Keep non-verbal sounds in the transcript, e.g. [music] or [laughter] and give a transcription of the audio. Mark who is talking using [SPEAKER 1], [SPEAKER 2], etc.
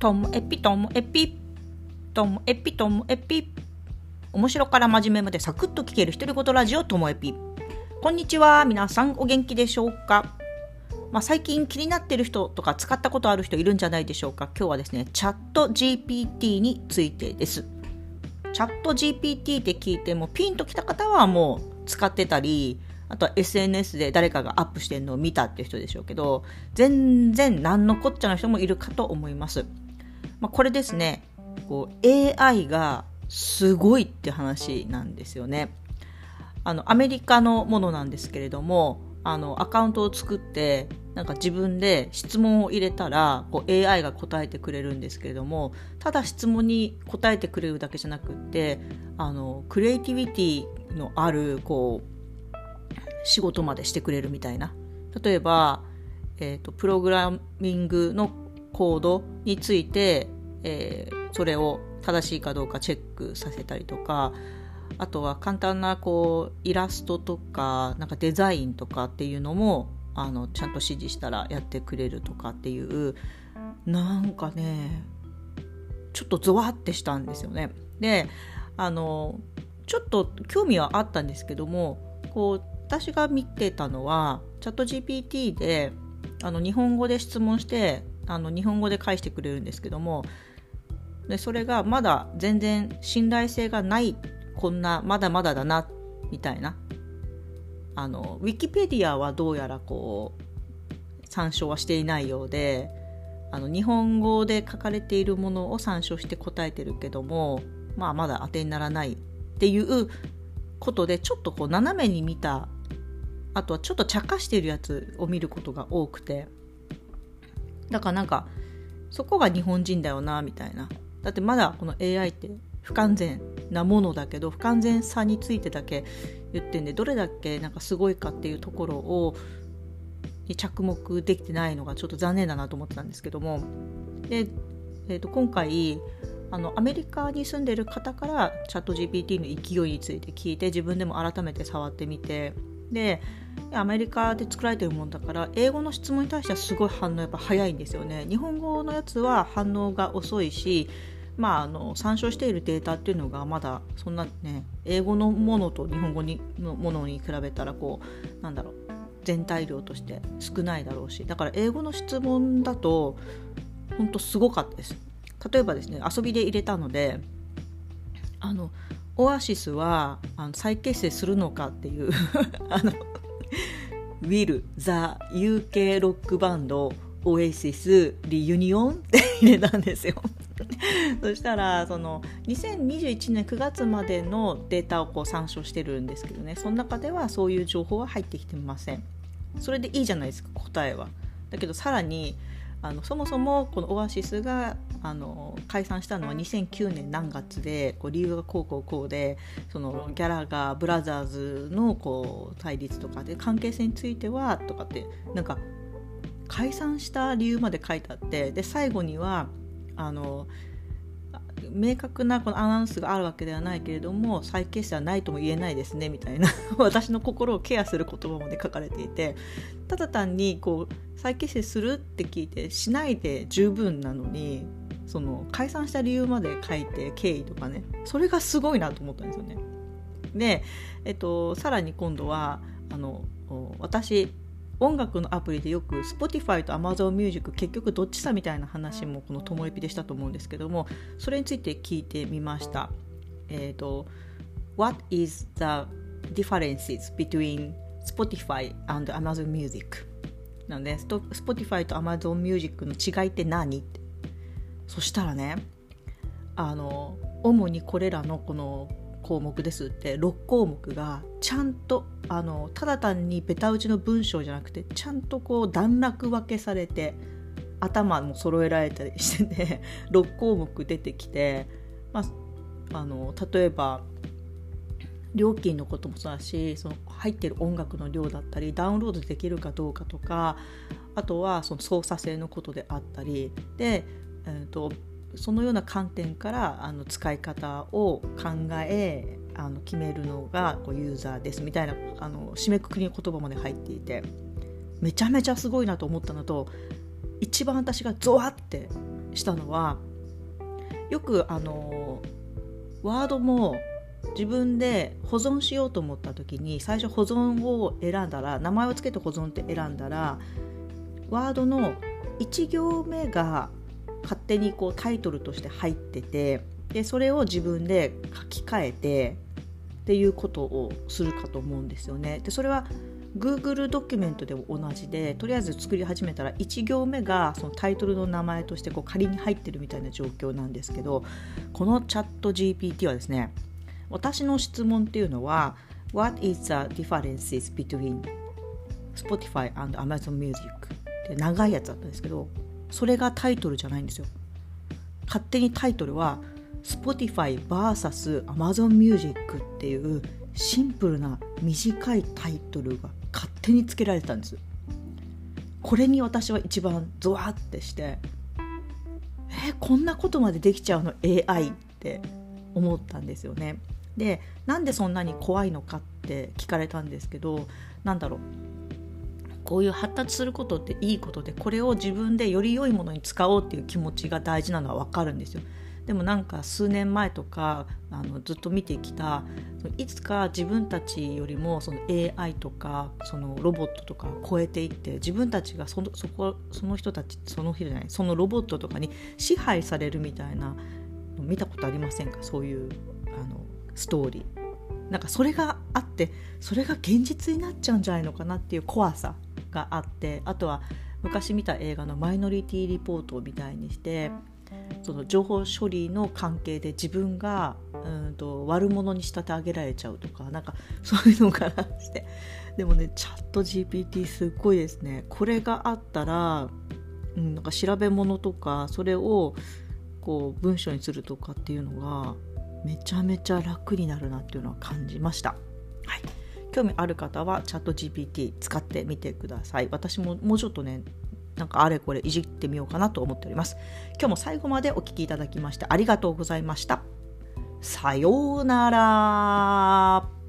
[SPEAKER 1] ともエピともエピともエピともエピ面白から真面目までサクッと聞ける独り言ラジオともエピ。こんにちは。皆さんお元気でしょうか？まあ、最近気になってる人とか使ったことある人いるんじゃないでしょうか？今日はですねチャット GPT についてです。チャット GPT って聞いてもピンときた方はもう使ってたりあとは SNS で誰かがアップしてるのを見たって人でしょうけど全然何のこっちゃの人もいるかと思います、まあ、これですね。こう AI がすごいって話なんですよね。あのアメリカのものなんですけれどもあのアカウントを作ってなんか自分で質問を入れたらこう AI が答えてくれるんですけれどもただ質問に答えてくれるだけじゃなくってあのクリエイティビティのあるこう仕事までしてくれるみたいな。例えば、えーと、プログラミングのコードについて、えー、それを正しいかどうかチェックさせたりとかあとは簡単なこうイラストとかなんかデザインとかっていうのもあのちゃんと指示したらやってくれるとかっていうなんかねちょっとゾワってしたんですよね。であのちょっと興味はあったんですけどもこう私が見てたのはチャット GPT であの日本語で質問してあの日本語で返してくれるんですけどもでそれがまだ全然信頼性がないこんなまだまだだなみたいな。あのウィキペディアはどうやらこう参照はしていないようであの日本語で書かれているものを参照して答えてるけども、まあ、まだ当てにならないっていうことでちょっとこう斜めに見たあとはちょっと茶化してるやつを見ることが多くて。だからなんかそこが日本人だよなみたいな。だってまだこの AI って不完全なものだけど不完全さについてだけ言ってんでどれだけなんかすごいかっていうところをに着目できてないのがちょっと残念だなと思ってたんですけども。で、えー、と今回あのアメリカに住んでる方からチャット GPT の勢いについて聞いて自分でも改めて触ってみてでアメリカで作られてるもんだから英語の質問に対してはすごい反応やっぱ早いんですよね。日本語のやつは反応が遅いしまあ、あの参照しているデータっていうのがまだそんなね英語のものと日本語にのものに比べたらこうなんだろう全体量として少ないだろうし。だから英語の質問だと本当すごかったです。例えばですね遊びで入れたのであのオアシスはあの再結成するのかっていう [laughs] あのウィル・ザ・ UK ロックバンドオエシス・リユニオン [laughs] って入れたんですよ。[laughs] そしたらその2021年9月までのデータをこう参照してるんですけどね。その中ではそういう情報は入ってきてません。それでいいじゃないですか答えは。だけどさらにあのそもそもこのオアシスがあの解散したのは2009年何月でこう理由がこうこうこうでそのギャラがブラザーズのこう対立とかで関係性についてはとかってなんか解散した理由まで書いてあってで最後にはあの明確なこのアナウンスがあるわけではないけれども再結成はないとも言えないですねみたいな。[laughs] 私の心をケアする言葉まで書かれていて。ただ単にこう再結成するって聞いてしないで十分なのにその解散した理由まで書いて経緯とかね。それがすごいなと思ったんですよね。で、えっと、さらに今度はあの私音楽のアプリでよく Spotify と Amazon Music 結局どっちさみたいな話もこのともえぴでしたと思うんですけどもそれについて聞いてみました。えっ、ー、と What is the differences between Spotify and Amazon Music? なので Spotify と Amazon Music の違いって何？ってそしたらねあの主にこれらのこの項目ですって6項目がちゃんとあのただ単にベタ打ちの文章じゃなくてちゃんとこう段落分けされて頭も揃えられたりしてて [laughs] 6項目出てきて、まあ、あの例えば料金のこともそうだしその入ってる音楽の量だったりダウンロードできるかどうかとかあとはその操作性のことであったりで、えーとそのような観点からあの使い方を考えあの決めるのがこうユーザーですみたいなあの締めくくりの言葉まで入っていてめちゃめちゃすごいなと思ったのと一番私がゾワってしたのはよくあのワードも自分で保存しようと思った時に最初保存を選んだら名前を付けて保存って選んだらワードの1行目が勝手にこうタイトルとして入っててでそれを自分で書き換えてっていうことをするかと思うんですよね。でそれは Google ドキュメントでも同じでとりあえず作り始めたら1行目がそのタイトルの名前としてこう仮に入ってるみたいな状況なんですけどこのチャット GPT はですね私の質問っていうのは What is the differences between Spotify and Amazon Music? って長いやつだったんですけどそれがタイトルじゃないんですよ。勝手にタイトルは Spotify vs Amazon Music っていうシンプルな短いタイトルが勝手につけられてたんです。これに私は一番ゾワってしてえこんなことまでできちゃうの？AI って思ったんですよね。でなんでそんなに怖いのかって聞かれたんですけどなんだろう。こういう発達することっていいことでこれを自分でより良いものに使おうっていう気持ちが大事なのは分かるんですよ。でもなんか数年前とかあのずっと見てきたいつか自分たちよりもその AI とかそのロボットとか超えていって自分たちがそのそこその人たちその人じゃないそのロボットとかに支配されるみたいなの見たことありませんか？そういうあのストーリー。なんかそれがあってそれが現実になっちゃうんじゃないのかなっていう怖さがあってあとは昔見た映画の「マイノリティ・リポート」みたいにしてその情報処理の関係で自分がうんと悪者に仕立て上げられちゃうとかなんかそういうのからして。でもねチャット GPT すっごいですね。これがあったら、うん、なんか調べ物とかそれをこう文章にするとかっていうのがめちゃめちゃ楽になるなっていうのは感じました。はい。興味ある方はチャット GPT 使ってみてください。私ももうちょっとね、なんかあれこれいじってみようかなと思っております。今日も最後までお聴きいただきましてありがとうございました。さようなら。